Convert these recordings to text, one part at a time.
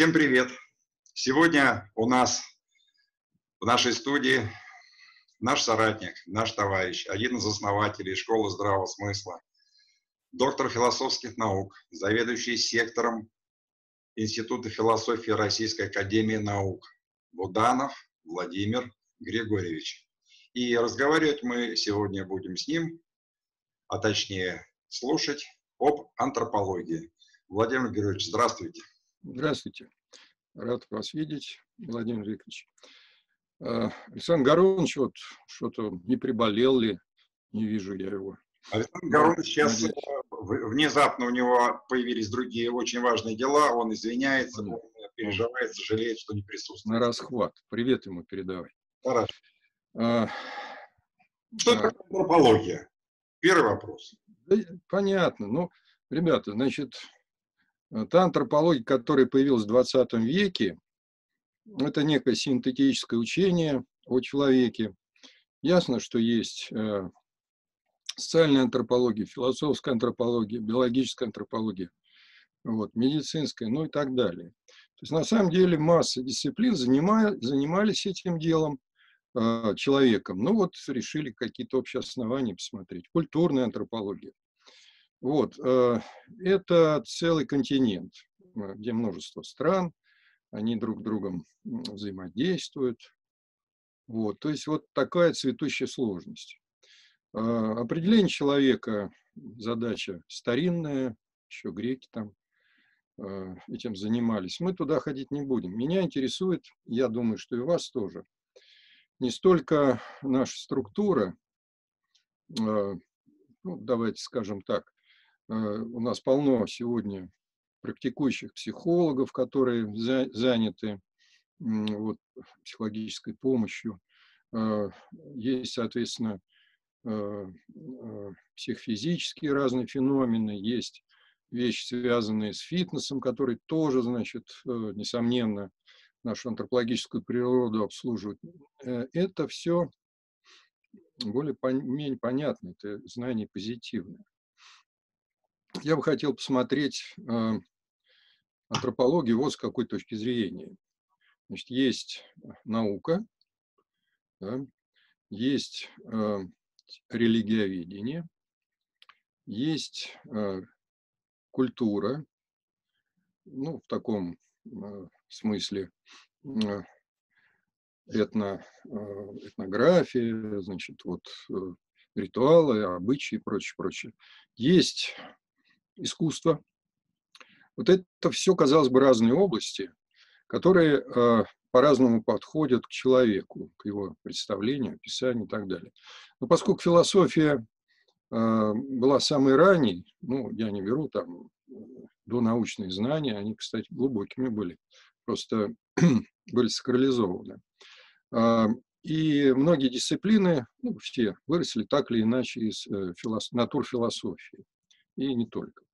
Всем привет! Сегодня у нас в нашей студии наш соратник, наш товарищ, один из основателей школы здравого смысла, доктор философских наук, заведующий сектором Института философии Российской Академии Наук, Буданов Владимир Григорьевич. И разговаривать мы сегодня будем с ним, а точнее слушать об антропологии. Владимир Григорьевич, здравствуйте. Здравствуйте. Рад вас видеть, Владимир Викторович. А, Александр Горович, вот что-то не приболел ли, не вижу я его. Александр Горович сейчас Надеюсь. Э, внезапно у него появились другие очень важные дела, он извиняется, он переживает, сожалеет, что не присутствует. На расхват. Привет ему передавай. Хорошо. А, что а, такое антропология? Первый вопрос. Да, понятно. Ну, ребята, значит, Та антропология, которая появилась в 20 веке, это некое синтетическое учение о человеке. Ясно, что есть э, социальная антропология, философская антропология, биологическая антропология, вот, медицинская, ну и так далее. То есть на самом деле масса дисциплин занимали, занимались этим делом э, человеком. Ну вот решили какие-то общие основания посмотреть. Культурная антропология. Вот, э, это целый континент, э, где множество стран, они друг с другом взаимодействуют. Вот, то есть вот такая цветущая сложность. Э, определение человека задача старинная, еще греки там этим занимались. Мы туда ходить не будем. Меня интересует, я думаю, что и вас тоже, не столько наша структура, ну, давайте скажем так, Э, у нас полно сегодня практикующих психологов, которые заняты вот, психологической помощью. Э, есть, соответственно, э, психофизические разные феномены, есть вещи, связанные с фитнесом, которые тоже, значит, несомненно, нашу антропологическую природу обслуживают. Это все более-менее понятно, это знание позитивное я бы хотел посмотреть э, антропологию вот с какой точки зрения. Значит, есть наука, да, есть э, религиоведение, есть э, культура, ну, в таком э, смысле э, этно, э, этнография, значит, вот э, ритуалы, обычаи и прочее, прочее. Есть искусство. Вот это все, казалось бы, разные области, которые э, по-разному подходят к человеку, к его представлению, описанию и так далее. Но поскольку философия э, была самой ранней, ну, я не беру там до научные знания, они, кстати, глубокими были, просто были сакрализованы. Э, и многие дисциплины, ну, все выросли так или иначе из э, филос... натурфилософии, и не только.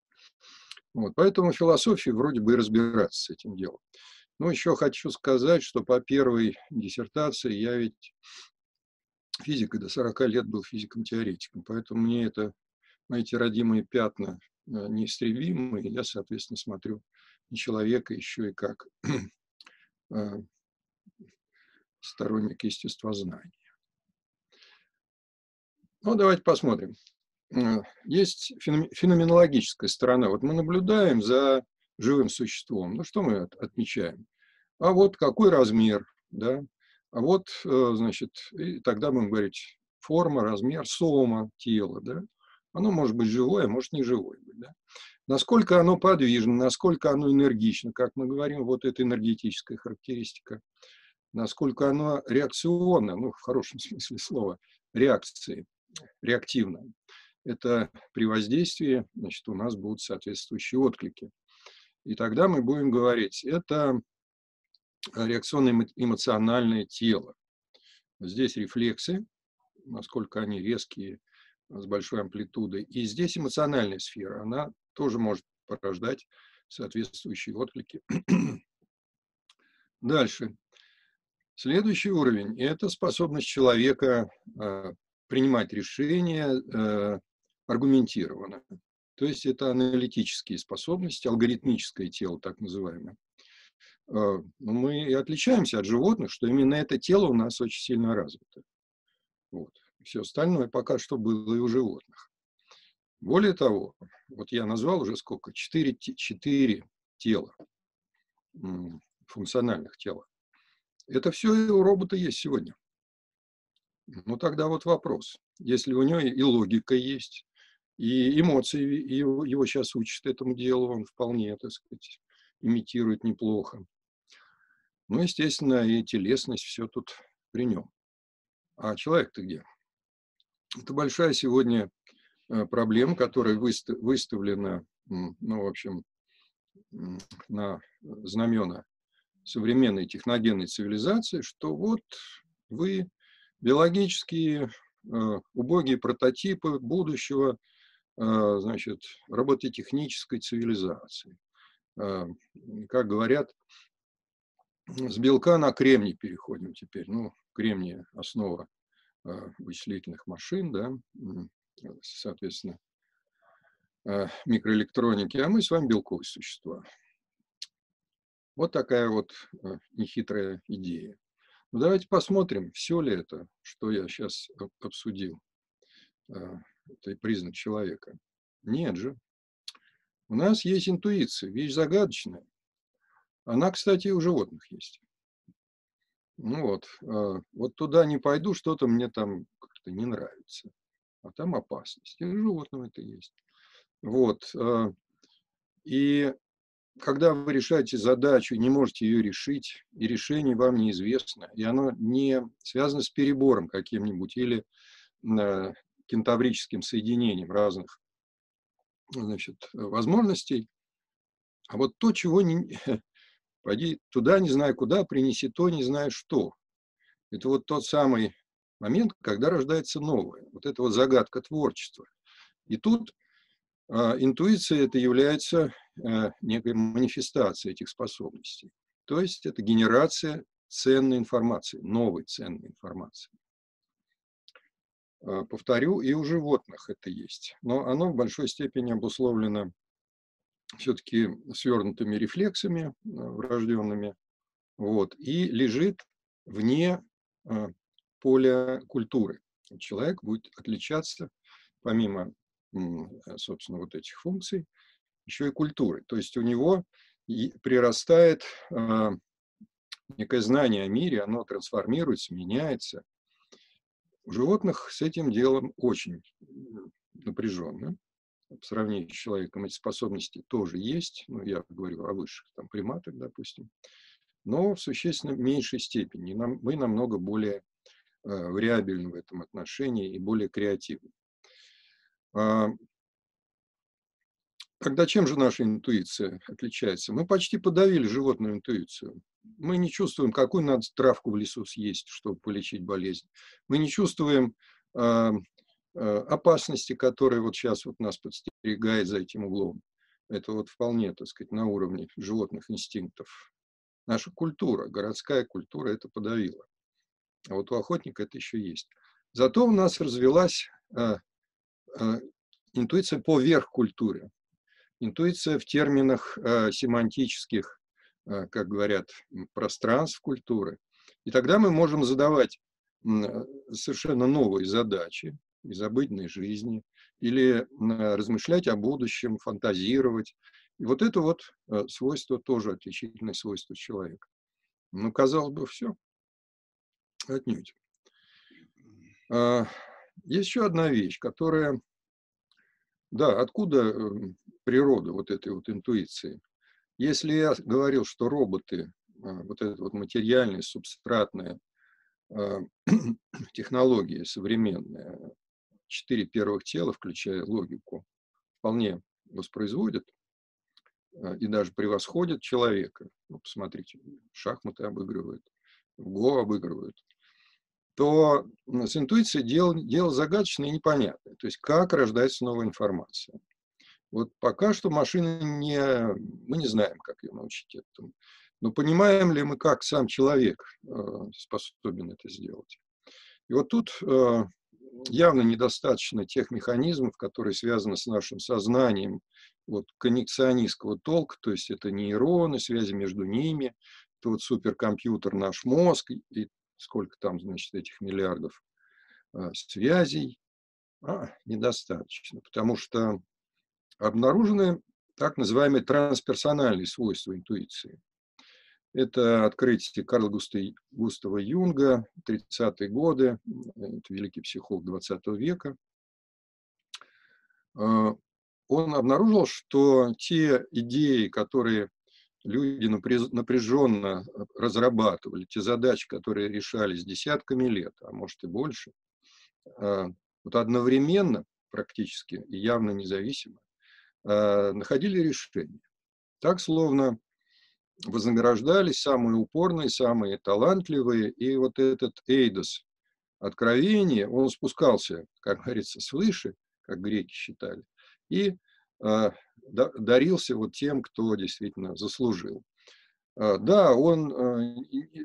Вот, поэтому философии вроде бы и разбираться с этим делом. Но еще хочу сказать, что по первой диссертации я ведь физик, и до 40 лет был физиком-теоретиком, поэтому мне это, эти родимые пятна э, неистребимы, и я, соответственно, смотрю на человека еще и как э, сторонник естествознания. Ну, давайте посмотрим. Есть феноменологическая сторона. Вот мы наблюдаем за живым существом. Ну, что мы отмечаем? А вот какой размер, да? А вот, э, значит, и тогда будем говорить форма, размер, сома тела, да? Оно может быть живое, а может не живое быть, да? Насколько оно подвижно, насколько оно энергично, как мы говорим, вот это энергетическая характеристика. Насколько оно реакционно, ну, в хорошем смысле слова, реакции, реактивно это при воздействии, значит, у нас будут соответствующие отклики. И тогда мы будем говорить, это реакционно-эмоциональное тело. Здесь рефлексы, насколько они резкие, с большой амплитудой. И здесь эмоциональная сфера, она тоже может порождать соответствующие отклики. Дальше. Следующий уровень – это способность человека э, принимать решения, э, аргументированно. То есть это аналитические способности, алгоритмическое тело, так называемое. э, мы и отличаемся от животных, что именно это тело у нас очень сильно развито. Вот. Все остальное пока что было и у животных. Более того, вот я назвал уже сколько? Четыре, четыре тела, функциональных тела. Это все и у робота есть сегодня. Ну тогда вот вопрос. Если у него и логика есть, и эмоции его, его сейчас учат этому делу, он вполне, так сказать, имитирует неплохо. Ну, естественно, и телесность, все тут при нем. А человек-то где? Это большая сегодня э, проблема, которая выставлена, ну, в общем, на знамена современной техногенной цивилизации, что вот вы биологические э, убогие прототипы будущего значит, робототехнической цивилизации. Э, как говорят, с белка на кремний переходим теперь. Ну, кремний – основа вычислительных машин, да, соответственно, микроэлектроники, а мы с вами белковые существа. Вот такая вот нехитрая идея. Ну, давайте посмотрим, все ли это, что я сейчас обсудил, а, это признак человека. Нет же. У нас есть интуиция, вещь загадочная. Она, кстати, и у животных есть. Ну вот, а, вот туда не пойду, что-то мне там как-то не нравится. А там опасность. И у животного это есть. Вот. А, и когда вы решаете задачу, не можете ее решить, и решение вам неизвестно, и оно не связано с перебором каким-нибудь или э, кентаврическим соединением разных значит, возможностей, а вот то, чего не... Пойди туда, не знаю куда, принеси то, не знаю что. Это вот тот самый момент, когда рождается новое. Вот это вот загадка творчества. И тут а, интуиция это является а, некой манифестацией этих способностей. То есть это генерация ценной информации, новой ценной информации. А, повторю, и у животных это есть. Но оно в большой степени обусловлено все-таки свернутыми рефлексами врожденными, вот, и лежит вне поля культуры. Человек будет отличаться, помимо Э, собственно, вот этих функций, еще и культуры. То есть у него прирастает некое знание о мире, оно трансформируется, меняется. У животных с этим делом очень напряженно. В сравнении с человеком эти способности тоже есть. Ну, я говорю о высших там, приматах, допустим. Но в существенно меньшей степени. Нам, мы намного более э, вариабельны в этом отношении и более креативны. А, тогда чем же наша интуиция отличается? Мы почти подавили животную интуицию. Мы не чувствуем, какую надо травку в лесу съесть, чтобы полечить болезнь. Мы не чувствуем э, опасности, которая вот сейчас вот нас подстерегает за этим углом. Это вот вполне, так сказать, на уровне животных инстинктов. Наша культура, городская культура это подавила. А вот у охотника это еще есть. Зато у нас развелась э, Э, интуиция поверх культуры. Интуиция в терминах э, семантических, э, как говорят, пространств культуры. И тогда мы можем задавать совершенно новые задачи из обыденной жизни или размышлять о будущем, фантазировать. И вот это вот свойство тоже отличительное свойство человека. Ну, казалось бы, все. Отнюдь. Есть еще одна вещь, которая, да, откуда эм, природа вот этой вот интуиции? Если я говорил, что роботы, а, вот это вот материальная, субстратная а, технология современная, четыре первых тела, включая логику, вполне воспроизводят а, и даже превосходят человека. Ну, посмотрите, шахматы обыгрывают, Го обыгрывают то с интуицией дело, дело загадочное и непонятное. То есть как рождается новая информация. Вот пока что машина не... Мы не знаем, как ее научить этому. Но понимаем ли мы, как сам человек э, способен это сделать? И вот тут э, явно недостаточно тех механизмов, которые связаны с нашим сознанием вот коннекционистского толка, то есть это нейроны, связи между ними, это вот суперкомпьютер наш мозг, и сколько там, значит, этих миллиардов а, связей, а, недостаточно, потому что обнаружены так называемые трансперсональные свойства интуиции. Это открытие Карла Густава Юнга, 30-е годы, это великий психолог 20 века. А, он обнаружил, что те идеи, которые люди напряженно разрабатывали, те задачи, которые решались десятками лет, а может и больше, а, вот одновременно практически и явно независимо а, находили решение. Так, словно вознаграждались самые упорные, самые талантливые, и вот этот эйдос откровения, он спускался, как говорится, свыше, как греки считали, и э, дарился вот тем, кто действительно заслужил. Э, да, он э,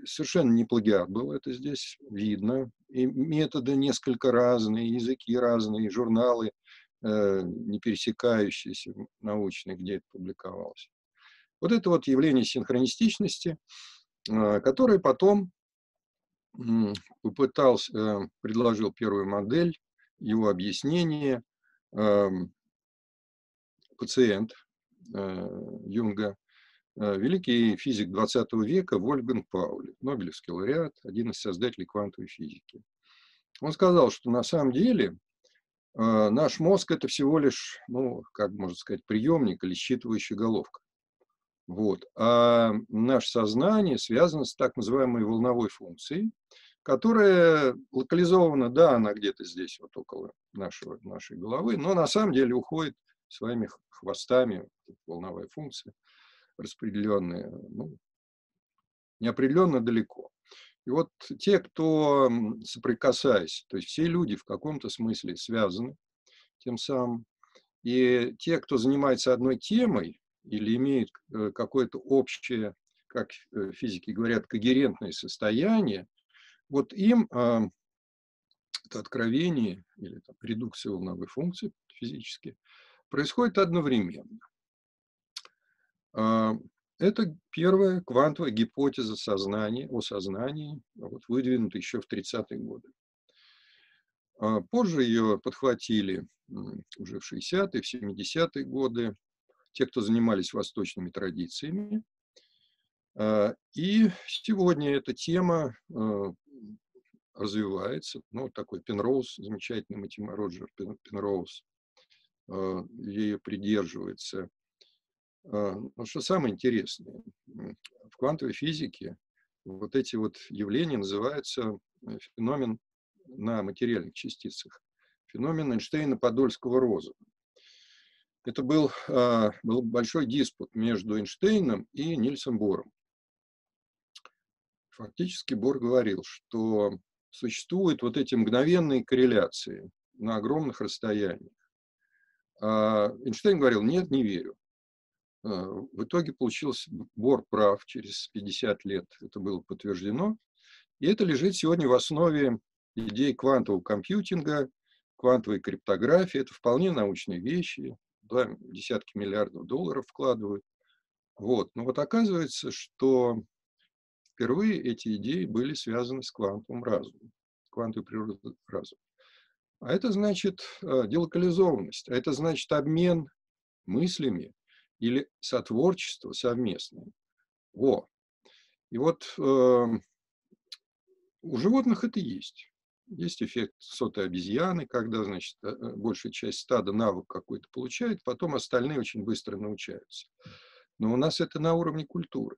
совершенно не плагиат был, это здесь видно. И методы несколько разные, языки разные, журналы э, не пересекающиеся научные, где это публиковалось. Вот это вот явление синхронистичности, э, которое потом попытался, э, предложил первую модель, его объяснение, пациент э, Юнга, великий физик 20 века Вольфганг Паули, Нобелевский лауреат, один из создателей квантовой физики. Он сказал, что на самом деле наш мозг это всего лишь, ну, как можно сказать, приемник или считывающая головка. Вот. А наше сознание связано с так называемой волновой функцией, которая локализована, да, она где-то здесь, вот около нашего, нашей головы, но на самом деле уходит своими хвостами, волновая функция, распределенная, ну, неопределенно далеко. И вот те, кто соприкасаясь, то есть все люди в каком-то смысле связаны тем самым, и те, кто занимается одной темой, или имеют э, какое-то общее, как э, физики говорят, когерентное состояние, вот им а, это откровение или там, редукция волновой функции физически происходит одновременно. А, это первая квантовая гипотеза сознания, о сознании, вот, выдвинута еще в 30-е годы. А, позже ее подхватили уже в 60-е, в 70-е годы те, кто занимались восточными традициями. А, и сегодня эта тема развивается. Ну, такой Пенроуз, замечательный математик Роджер Пенроуз, ее придерживается. Но что самое интересное, в квантовой физике вот эти вот явления называются э, феномен на материальных частицах. Феномен Эйнштейна-Подольского розова. Это был, а, был большой диспут между Эйнштейном и Нильсом Бором. Фактически Бор говорил, что существуют вот эти мгновенные корреляции на огромных расстояниях. А Эйнштейн говорил, нет, не верю. А, в итоге получился Бор прав, через 50 лет это было подтверждено. И это лежит сегодня в основе идей квантового компьютинга, квантовой криптографии. Это вполне научные вещи, да, десятки миллиардов долларов вкладывают. Вот. Но вот оказывается, что впервые эти идеи были связаны с квантовым разумом, квантовой природой разума. А это значит э, делокализованность, а это значит обмен мыслями или сотворчество совместное. Во. И вот э, у животных это есть. Есть эффект сотой обезьяны, когда, значит, э, э, большая часть стада навык какой-то получает, потом остальные очень быстро научаются. Но у нас это на уровне культуры,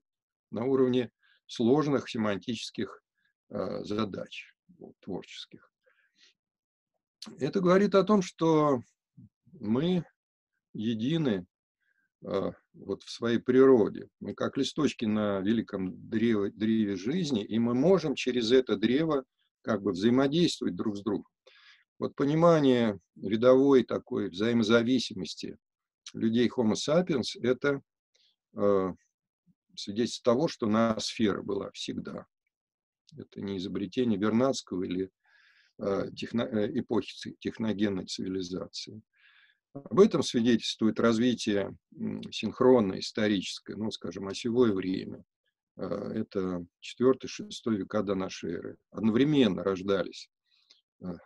на уровне сложных семантических э, задач вот, творческих. Это говорит о том, что мы едины э, вот в своей природе. Мы как листочки на великом древе, древе жизни, и мы можем через это древо как бы взаимодействовать друг с другом. Вот понимание видовой такой взаимозависимости людей Homo sapiens – это э, свидетельство того, что ноосфера была всегда. Это не изобретение Вернадского или техно, э, эпохи техногенной цивилизации. Об этом свидетельствует развитие синхронное, историческое, ну, скажем, осевое время. А, это 4-6 века до нашей эры. Одновременно рождались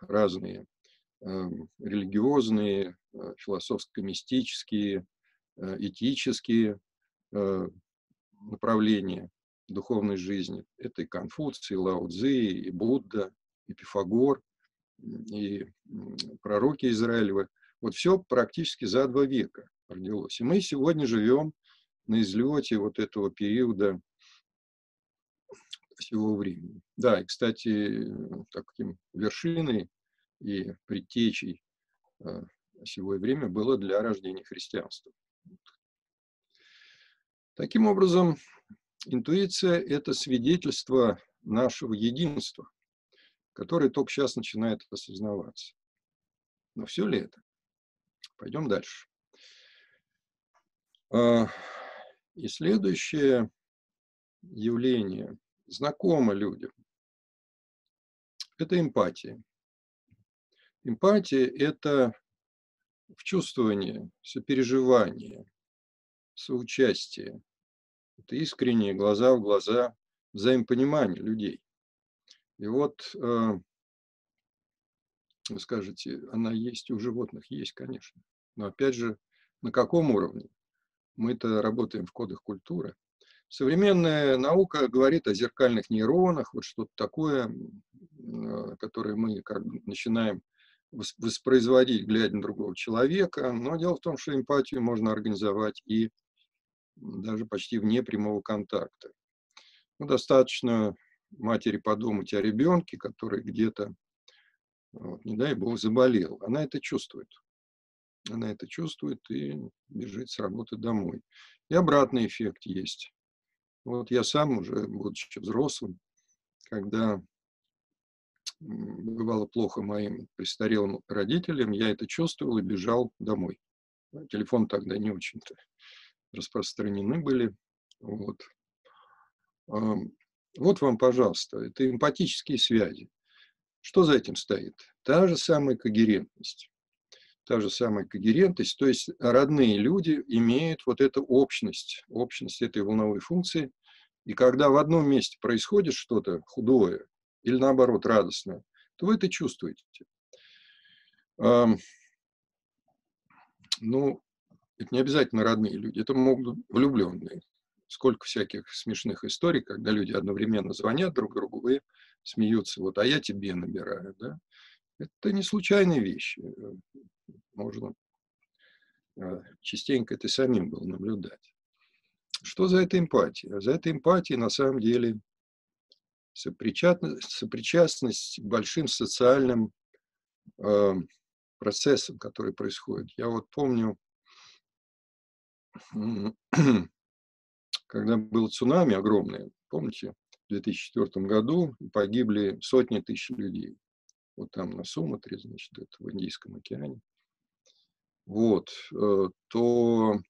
разные религиозные, философско-мистические, этические направления духовной жизни. Это и Конфуций, и Лао Цзи, и Будда, и Пифагор, и пророки Израилевы. Вот все практически за два века родилось. И мы сегодня живем на излете вот этого периода всего времени. Да, и, кстати, таким вершиной и предтечей всего э, время было для рождения христианства. Таким образом, интуиция – это свидетельство нашего единства, которое только сейчас начинает осознаваться. Но все ли это? Пойдем дальше. А, и следующее явление знакомо людям. Это эмпатия. Эмпатия – это в чувствовании, сопереживание, соучастие. Это искренние глаза в глаза, взаимопонимание людей. И вот э, вы скажете, она есть у животных, есть, конечно. Но опять же, на каком уровне? Мы-то работаем в кодах культуры. Современная наука говорит о зеркальных нейронах, вот что-то такое, э, которое мы как начинаем воспроизводить, глядя на другого человека. Но дело в том, что эмпатию можно организовать и даже почти вне прямого контакта. Ну, достаточно матери подумать о ребенке, который где-то вот, не дай бог, заболел. Она это чувствует. Она это чувствует и бежит с работы домой. И обратный эффект есть. Вот я сам уже, будучи взрослым, когда бывало плохо моим престарелым родителям, я это чувствовал и бежал домой. Телефон тогда не очень-то распространены были. Вот. Вот вам, пожалуйста, это эмпатические связи. Что за этим стоит? Та же самая когерентность. Та же самая когерентность, то есть родные люди имеют вот эту общность, общность этой волновой функции. И когда в одном месте происходит что-то худое или наоборот радостное, то вы это чувствуете. Ну, это не обязательно родные люди, это могут влюбленные. Сколько всяких смешных историй, когда люди одновременно звонят друг другу, вы смеются, вот, а я тебе набираю, да. Это не случайные вещи. Можно э, частенько это самим было наблюдать. Что за эта эмпатия? За этой эмпатией на самом деле сопричастность, сопричастность к большим социальным э, процессам, которые происходят. Я вот помню, когда было цунами огромное, помните, в 2004 году погибли сотни тысяч людей. Вот там на Суматре, значит, это в Индийском океане. Вот, э, то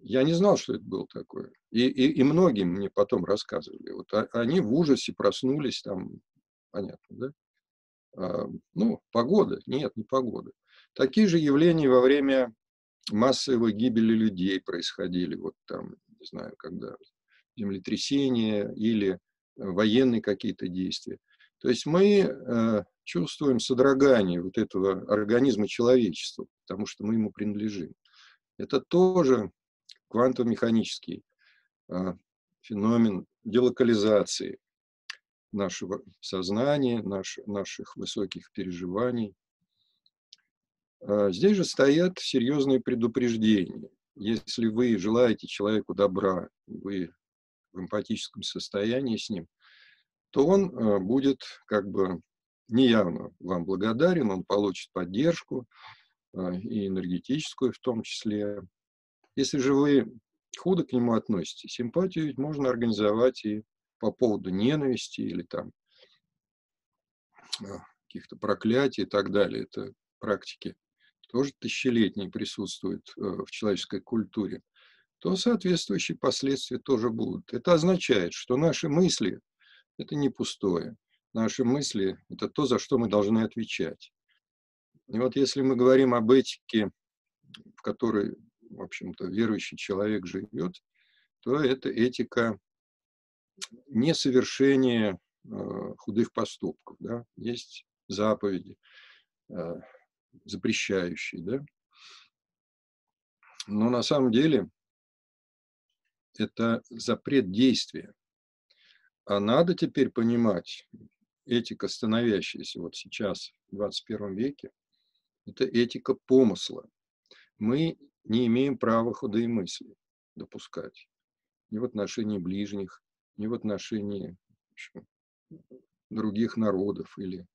я не знал, что это было такое. И, и, и многим мне потом рассказывали. Вот они в ужасе проснулись там, понятно, да? А, ну, погода. Нет, не погода. Такие же явления во время массовой гибели людей происходили. Вот там, знаю, когда землетрясения или э, военные какие-то действия. То есть мы э, чувствуем содрогание вот этого организма человечества, потому что мы ему принадлежим. Это тоже квантово-механический э, феномен делокализации нашего сознания, наш, наших высоких переживаний. Здесь же стоят серьезные предупреждения. Если вы желаете человеку добра, вы в эмпатическом состоянии с ним, то он э, будет как бы неявно вам благодарен, он получит поддержку э, и энергетическую в том числе. Если же вы худо к нему относитесь, симпатию ведь можно организовать и по поводу ненависти или там э, каких-то проклятий и так далее. Это практики тоже тысячелетние присутствуют в человеческой культуре то соответствующие последствия тоже будут. Это означает, что наши мысли – это не пустое. Наши мысли – это то, за что мы должны отвечать. И вот если мы говорим об этике, в которой, в общем-то, верующий человек живет, то это этика несовершения э, худых поступков. Да? Есть заповеди, запрещающие. Да? Но на самом деле это запрет действия. А надо теперь понимать, этика, становящаяся вот сейчас, в 21 веке, это этика помысла. Мы не имеем права худые мысли допускать ни в отношении ближних, ни в отношении других народов или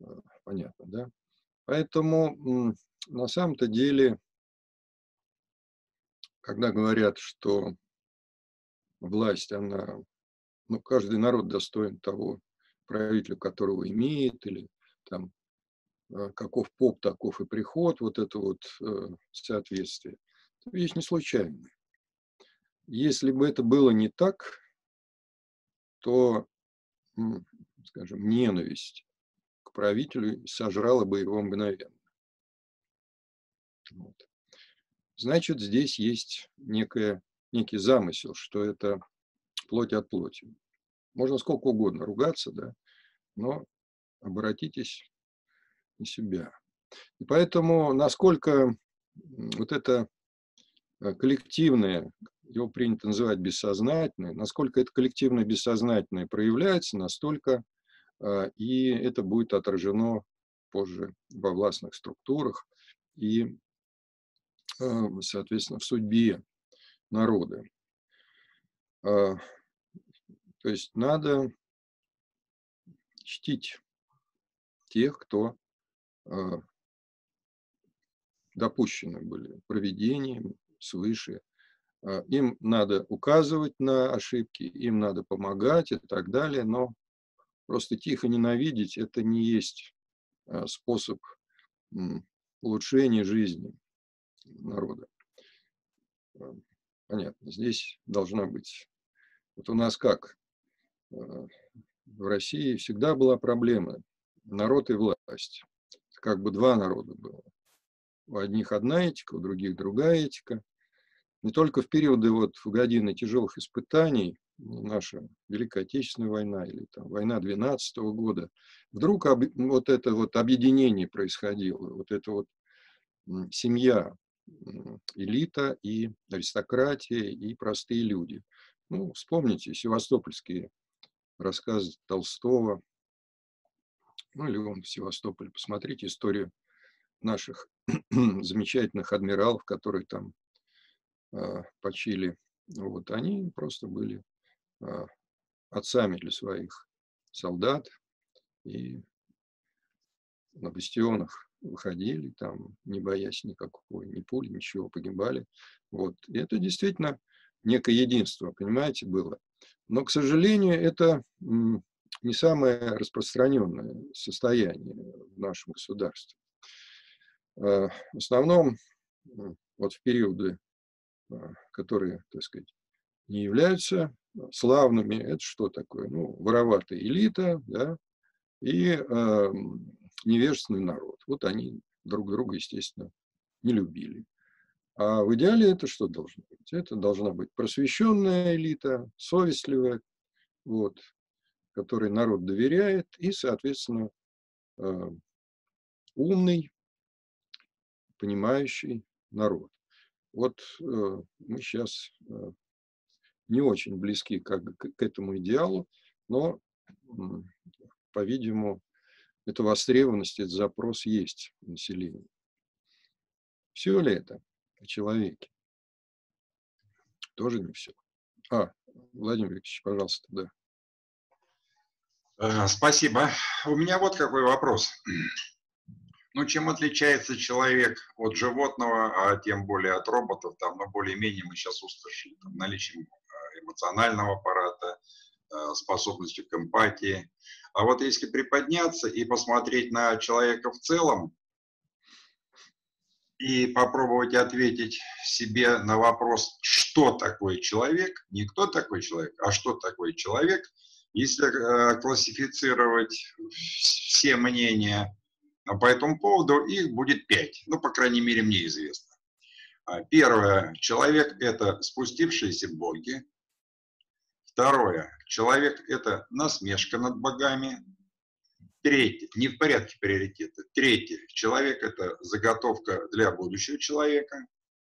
э, понятно, да? Поэтому на самом-то деле, когда говорят, что власть, она, ну, каждый народ достоин того правителя, которого имеет, или там э, каков поп, таков и приход, вот это вот э, соответствие, это вещь не случайная. Если бы это было не так, то, скажем, ненависть правителю сожрала бы его мгновенно. Вот. Значит, здесь есть некое, некий замысел, что это плоть от плоти. Можно сколько угодно ругаться, да, но обратитесь на себя. И поэтому, насколько вот это э, коллективное его принято называть бессознательное, насколько это коллективное бессознательное проявляется, настолько и это будет отражено позже во властных структурах и, э, соответственно, в судьбе народа. Э, то есть надо чтить тех, кто допущены были проведением свыше а, им надо указывать на ошибки, им надо помогать и так далее, но просто тихо ненавидеть – это не есть а, способ улучшения жизни народа. А, понятно, здесь должна быть... Вот у нас как? В России всегда была проблема народ и власть. Как бы два народа было. У одних одна этика, у других другая этика не только в периоды вот в годины тяжелых испытаний, наша Великая Отечественная война или там война 12 -го года, вдруг об, вот это вот объединение происходило, вот это вот семья, элита и аристократия и простые люди. Ну, вспомните севастопольские рассказы Толстого, ну или он в Севастополе, посмотрите историю наших замечательных адмиралов, которые там а, почили, вот, они просто были а, отцами для своих солдат и на бастионах выходили, там, не боясь никакого, ни пули, ничего, погибали. Вот. И это действительно некое единство, понимаете, было. Но, к сожалению, это не самое распространенное состояние в нашем государстве. А, в основном вот в периоды которые, так сказать, не являются славными. Это что такое? Ну, вороватая элита, да, и э, невежественный народ. Вот они друг друга, естественно, не любили. А в идеале это что должно быть? Это должна быть просвещенная элита, совестливая, вот, которой народ доверяет, и, соответственно, э, умный, понимающий народ. Вот э, мы сейчас э, не очень близки как, к, этому идеалу, но, по-видимому, эта востребованность, этот запрос есть у населения. Все ли это о человеке? Тоже не все. А, Владимир Викторович, пожалуйста, да. Э, спасибо. У меня вот какой вопрос. Ну, чем отличается человек от животного, а тем более от роботов, там, ну, более-менее мы сейчас услышали, там, наличием э, эмоционального аппарата, э, способностью к эмпатии. А вот если приподняться и посмотреть на человека в целом, и попробовать ответить себе на вопрос, что такое человек, не кто такой человек, а что такое человек, если э, классифицировать все мнения А по этому поводу их будет пять. Ну, по крайней мере, мне известно. А, первое. Человек – это спустившиеся боги. Второе. Человек – это насмешка над богами. Третье. Не в порядке приоритета. Третье. Человек – это заготовка для будущего человека.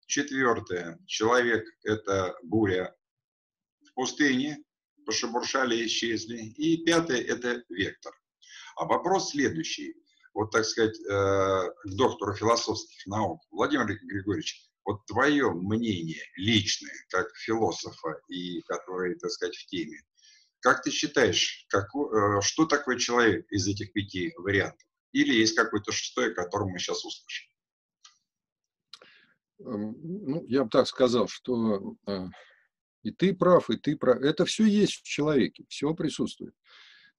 Четвертое. Человек – это буря в пустыне. Пошебуршали и исчезли. И пятое – это вектор. А вопрос следующий. Вот, так сказать, э, к доктору философских наук. Владимир Григорьевич, вот твое мнение личное, как философа и который, так сказать, в теме, как ты считаешь, как, э, что такое человек из этих пяти вариантов? Или есть какой-то шестой, о котором мы сейчас услышим? Эм, ну, я бы так сказал, что э, и ты прав, и ты прав. Это все есть в человеке, все присутствует.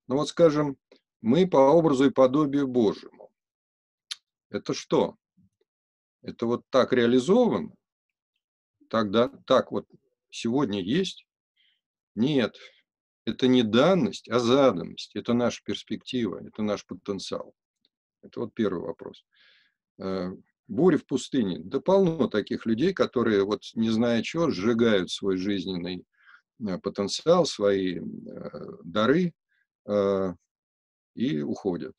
Но вот, скажем, мы по образу и подобию Божьему. Это что? Это вот так реализовано? Тогда так вот сегодня есть? Нет, это не данность, а заданность. Это наша перспектива, это наш потенциал. Это вот первый вопрос. Э, буря в пустыне. Да полно таких людей, которые, вот не зная чего, сжигают свой жизненный э, потенциал, свои э, дары и уходят.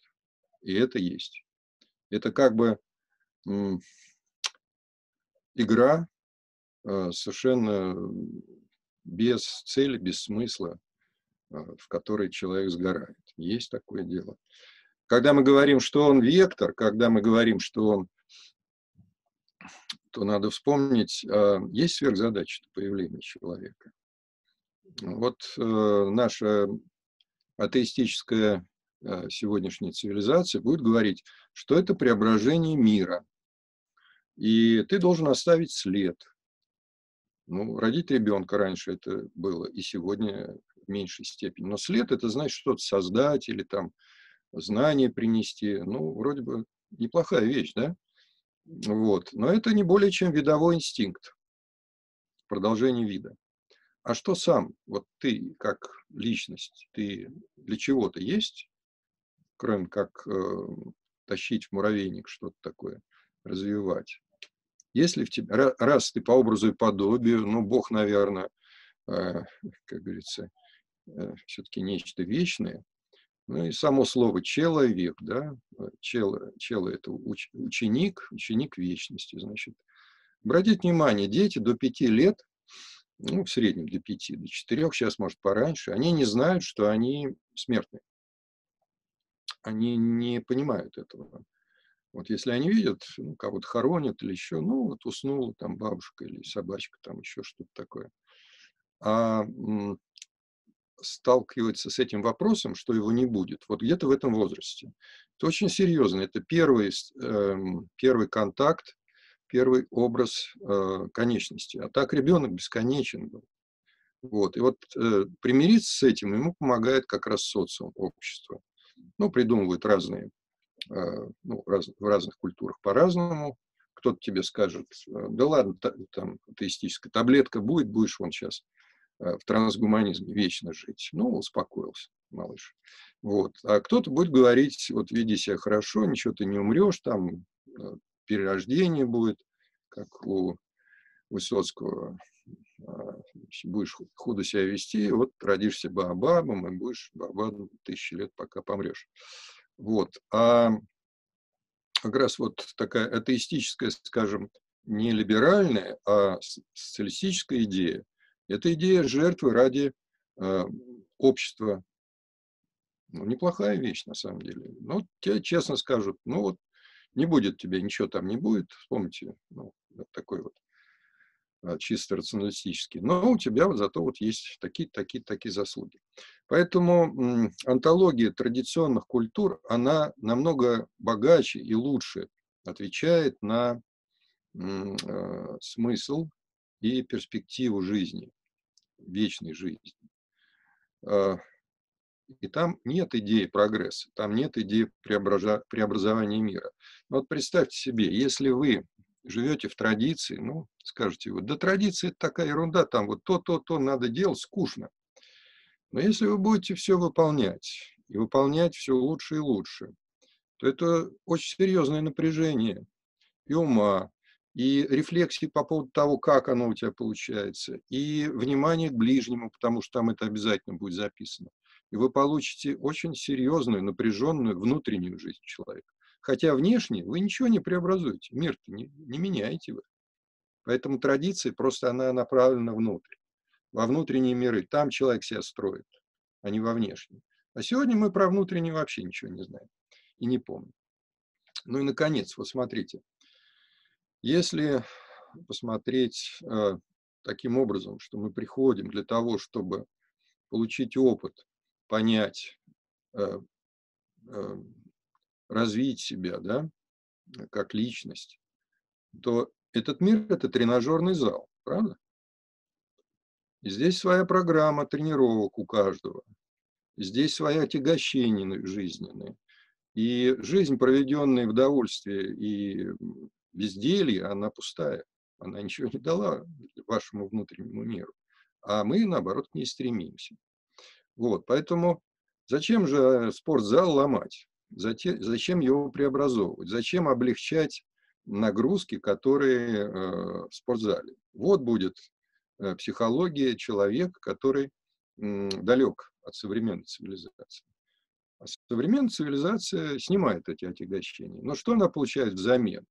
И это есть. Это как бы игра совершенно без цели, без смысла, а, в которой человек сгорает. Есть такое дело. Когда мы говорим, что он вектор, когда мы говорим, что он, то надо вспомнить, а, есть сверхзадача появления человека. Вот э, наша атеистическая э, сегодняшняя цивилизация будет говорить, что это преображение мира. И ты должен оставить след. Ну, родить ребенка раньше это было, и сегодня в меньшей степени. Но след это значит что-то создать или там знания принести. Ну, вроде бы неплохая вещь, да? Вот. Но это не более чем видовой инстинкт, продолжение вида. А что сам, вот ты как личность, ты для чего-то есть, кроме как э, тащить в муравейник что-то такое, развивать? Если в тебе, раз ты по образу и подобию, ну, Бог, наверное, э, как говорится, Э, все-таки нечто вечное. Ну и само слово человек, да, чело, чело это уч, ученик, ученик вечности, значит. Обратите внимание, дети до пяти лет, ну, в среднем до пяти, до четырех, сейчас, может, пораньше, они не знают, что они смертны. Они не понимают этого. Вот если они видят, ну, кого-то хоронят или еще, ну, вот уснула там бабушка или собачка, там еще что-то такое. А сталкивается с этим вопросом, что его не будет, вот где-то в этом возрасте. Это очень серьезно. Это первый, э, первый контакт, первый образ э, конечности. А так ребенок бесконечен был. Вот. И вот э, примириться с этим ему помогает как раз социум, общество. Ну, придумывают разные, э, ну, раз, в разных культурах по-разному. Кто-то тебе скажет, э, да ладно, там атеистическая таблетка будет, будешь вон сейчас Э, в трансгуманизме вечно жить. Ну, успокоился малыш. Вот. А кто-то будет говорить, вот веди себя хорошо, ничего ты не умрешь, там перерождение будет, как у Высоцкого, будешь худо себя вести, вот родишься баобабом, и будешь баобабом тысячи лет, пока помрешь. Вот. А как раз вот такая атеистическая, скажем, не либеральная, а социалистическая идея, это идея жертвы ради э, общества. Ну, неплохая вещь, на самом деле. Ну, тебе честно скажут, ну вот, не будет тебе, ничего там не будет, вспомните, ну, такой вот а, чисто рационалистический. Но у тебя вот зато вот есть такие, такие, такие заслуги. Поэтому антология традиционных культур, она намного богаче и лучше отвечает на э, смысл и перспективу жизни, вечной жизни. А, и там нет идеи прогресса, там нет идеи преобразования мира. Вот представьте себе, если вы живете в традиции, ну, скажете вы, да традиция это такая ерунда, там вот то, то, то надо делать, скучно. Но если вы будете все выполнять, и выполнять все лучше и лучше, то это очень серьезное напряжение и ума, и рефлексии по поводу того, как оно у тебя получается, и внимание к ближнему, потому что там это обязательно будет записано. И вы получите очень серьезную, напряженную внутреннюю жизнь человека. Хотя внешне вы ничего не преобразуете, мир-то не, не меняете вы. Поэтому традиция просто она направлена внутрь, во внутренние миры. Там человек себя строит, а не во внешние. А сегодня мы про внутреннее вообще ничего не знаем и не помним. Ну и, наконец, вот смотрите, если посмотреть э, таким образом, что мы приходим для того, чтобы получить опыт, понять, э, э, развить себя, да, как личность, то этот мир – это тренажерный зал, правда? И здесь своя программа тренировок у каждого. Здесь свои отягощения жизненные. И жизнь, проведенная в довольстве и безделье, она пустая. Она ничего не дала вашему внутреннему миру. А мы, наоборот, к ней стремимся. Вот, поэтому зачем же спортзал ломать? Зачем его преобразовывать? Зачем облегчать нагрузки, которые э, в спортзале? Вот будет э, психология человека, который далек от современной цивилизации. А современная цивилизация снимает эти отягощения. Но что она получает взамен?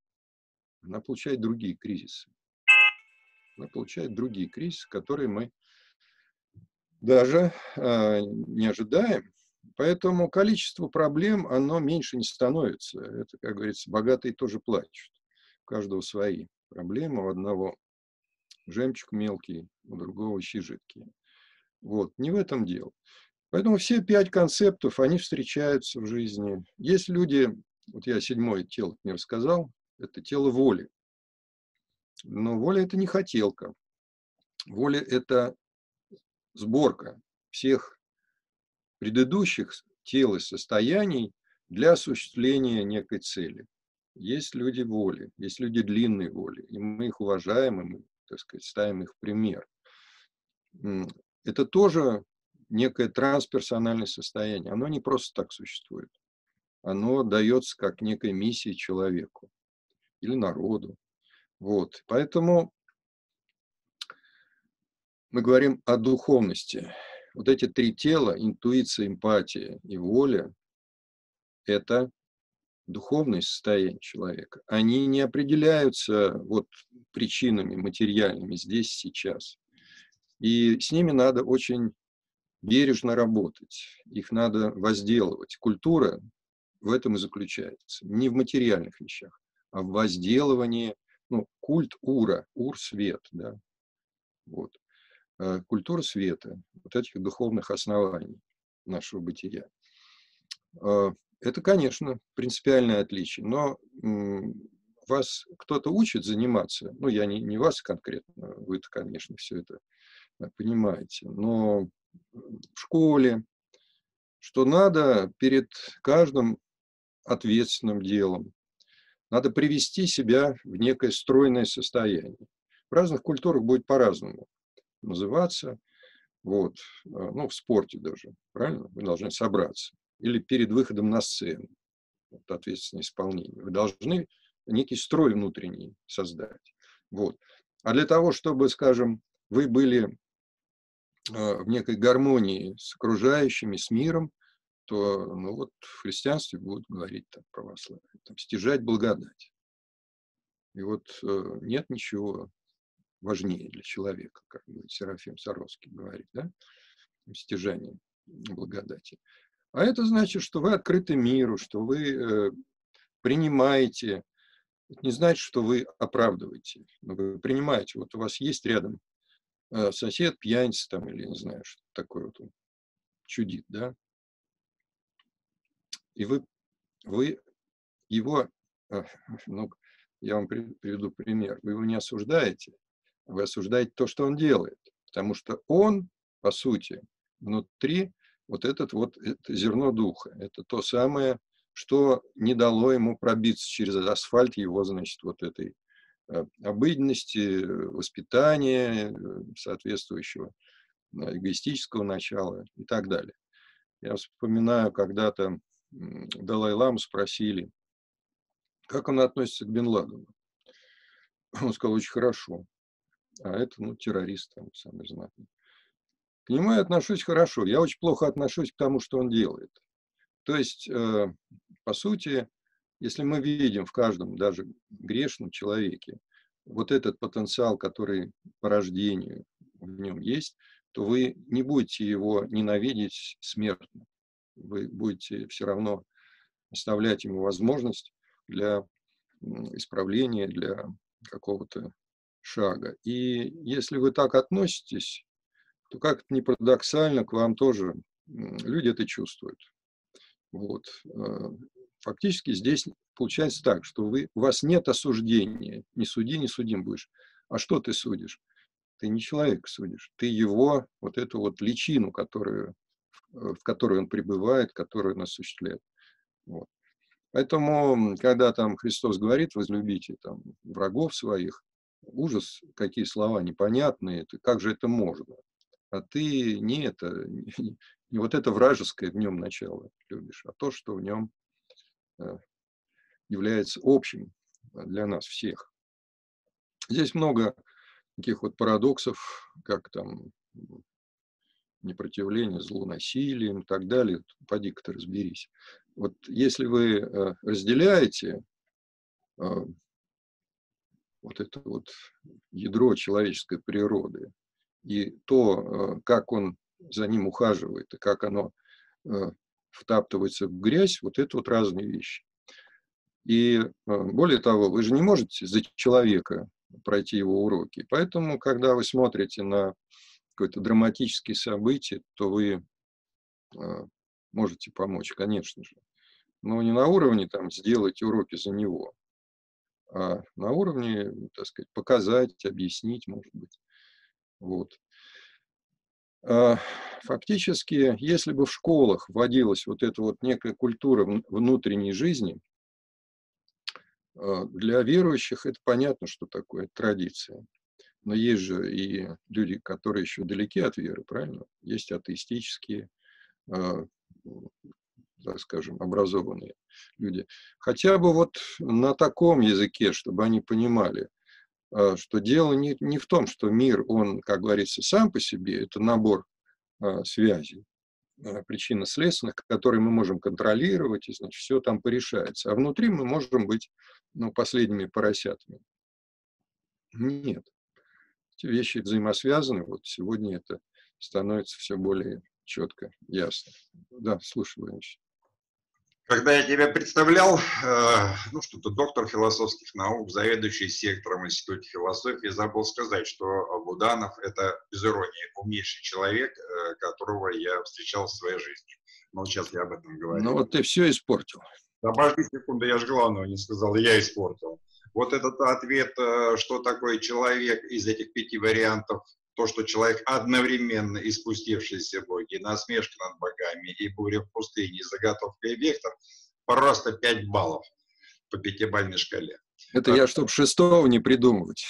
Она получает другие кризисы. Она получает другие кризисы, которые мы даже э, не ожидаем. Поэтому количество проблем, оно меньше не становится. Это, как говорится, богатые тоже плачут. У каждого свои проблемы. У одного жемчуг мелкий, у другого щи жидкие. Вот, не в этом дело. Поэтому все пять концептов, они встречаются в жизни. Есть люди, вот я седьмое тело не рассказал, это тело воли. Но воля – это не хотелка. Воля – это сборка всех предыдущих тел и состояний для осуществления некой цели. Есть люди воли, есть люди длинной воли, и мы их уважаем, и мы, так сказать, ставим их в пример. Это тоже некое трансперсональное состояние. Оно не просто так существует. Оно дается как некая миссия человеку или народу. Вот. Поэтому мы говорим о духовности. Вот эти три тела, интуиция, эмпатия и воля, это духовное состояние человека. Они не определяются вот причинами материальными здесь, сейчас. И с ними надо очень бережно работать, их надо возделывать. Культура в этом и заключается, не в материальных вещах, а в возделывании, ну, культ Ура, Ур – свет, да, вот. Э, культура света, вот этих духовных оснований нашего бытия. Э, это, конечно, принципиальное отличие, но вас кто-то учит заниматься, ну, я не, не вас конкретно, вы конечно, все это понимаете, но в школе, что надо перед каждым ответственным делом, надо привести себя в некое стройное состояние. В разных культурах будет по-разному называться. Вот. А, ну, в спорте даже, правильно? Вы должны собраться. Или перед выходом на сцену. Вот, ответственное исполнение. Вы должны некий строй внутренний создать. Вот. А для того, чтобы, скажем, вы были а, в некой гармонии с окружающими, с миром, то ну вот в христианстве будут говорить там православие, там, стяжать благодать. И вот э, нет ничего важнее для человека, как Серафим Саровский говорит, да, стяжание благодати. А это значит, что вы открыты миру, что вы э, принимаете, это не значит, что вы оправдываете, но вы принимаете, вот у вас есть рядом Э, сосед пьяница там или не знаю, что такое вот он чудит, да, и вы, вы его, э, ну, я вам приведу пример, вы его не осуждаете, вы осуждаете то, что он делает, потому что он, по сути, внутри вот этот вот это зерно духа, это то самое, что не дало ему пробиться через асфальт его, значит, вот этой Э, обыденности, воспитания э, соответствующего эгоистического начала и так далее. Я вспоминаю когда-то Далай-Ламу спросили, как он относится к Бен Ладену. Он сказал, очень хорошо. А это, ну, террорист там самый знатный. К нему я отношусь хорошо. Я очень плохо отношусь к тому, что он делает. То есть, э, по сути, если мы видим в каждом, даже грешном человеке, вот этот потенциал, который по рождению в нем есть, то вы не будете его ненавидеть смертно. Вы будете все равно оставлять ему возможность для исправления, для какого-то шага. И если вы так относитесь, то как-то не парадоксально, к вам тоже люди это чувствуют. Вот. Э, фактически здесь получается так, что вы, у вас нет осуждения. Не суди, не судим будешь. А что ты судишь? Ты не человек судишь, ты его, вот эту вот личину, которую, в которой он пребывает, которую он осуществляет. Вот. Поэтому, когда там Христос говорит, возлюбите там врагов своих, ужас, какие слова непонятные, как же это можно? А ты не это, не, не вот это вражеское в нем начало любишь, а то, что в нем э, является общим для нас всех. Здесь много таких вот парадоксов, как там непротивление злу насилием и так далее. Поди-ка ты разберись. Вот если вы э, разделяете э, вот это вот ядро человеческой природы и то, э, как он за ним ухаживает и как оно втаптывается в грязь, вот это вот разные вещи. И более того, вы же не можете за человека пройти его уроки. Поэтому, когда вы смотрите на какое-то драматическое событие, то вы можете помочь, конечно же. Но не на уровне там сделать уроки за него, а на уровне, так сказать, показать, объяснить, может быть. Вот. А, фактически, если бы в школах вводилась вот эта вот некая культура внутренней жизни, а, для верующих это понятно, что такое традиция. Но есть же и люди, которые еще далеки от веры, правильно? Есть атеистические а, так скажем, образованные люди. Хотя бы вот на таком языке, чтобы они понимали, а, что дело не, не в том, что мир, он, как говорится, сам по себе, это набор а, связей, а, причинно-следственных, которые мы можем контролировать, и, значит, все там порешается. А внутри мы можем быть, ну, последними поросятами. Нет. Эти вещи взаимосвязаны. Вот сегодня это становится все более четко, ясно. Да, слушаю, Владимир когда я тебя представлял, э, ну что-то доктор философских наук, заведующий сектором Института философии, забыл сказать, что Буданов – это, без иронии, умнейший человек, э, которого я встречал в своей жизни. Но сейчас я об этом говорю. Ну вот ты все испортил. Обожди секунду, я же главного не сказал, я испортил. Вот этот ответ, э, что такое человек из этих пяти вариантов, то, что человек одновременно и спустившиеся боги, и насмешка над богами, и буря в пустыне, и заготовка, и вектор, просто 5 баллов по пятибалльной шкале. Это а, я, чтобы шестого не придумывать.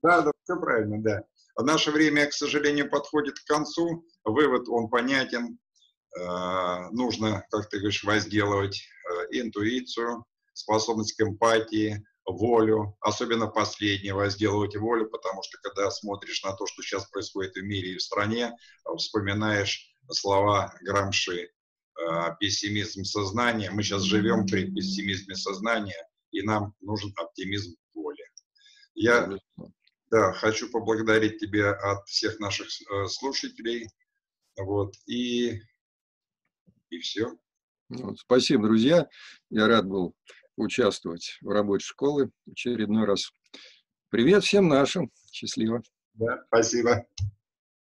Да, да, все правильно, да. А наше время, к сожалению, подходит к концу. Вывод, он понятен. Э, нужно, как ты говоришь, возделывать э, интуицию, способность к эмпатии, волю, особенно последнего, сделать волю, потому что когда смотришь на то, что сейчас происходит в мире и в стране, вспоминаешь слова Грамши э, «пессимизм сознания». Мы сейчас живем при пессимизме сознания, и нам нужен оптимизм воли. Я да, хочу поблагодарить тебя от всех наших э, слушателей. Вот, и, и все. Ну, спасибо, друзья. Я рад был участвовать в работе школы очередной раз. Привет всем нашим. Счастливо. Да, спасибо.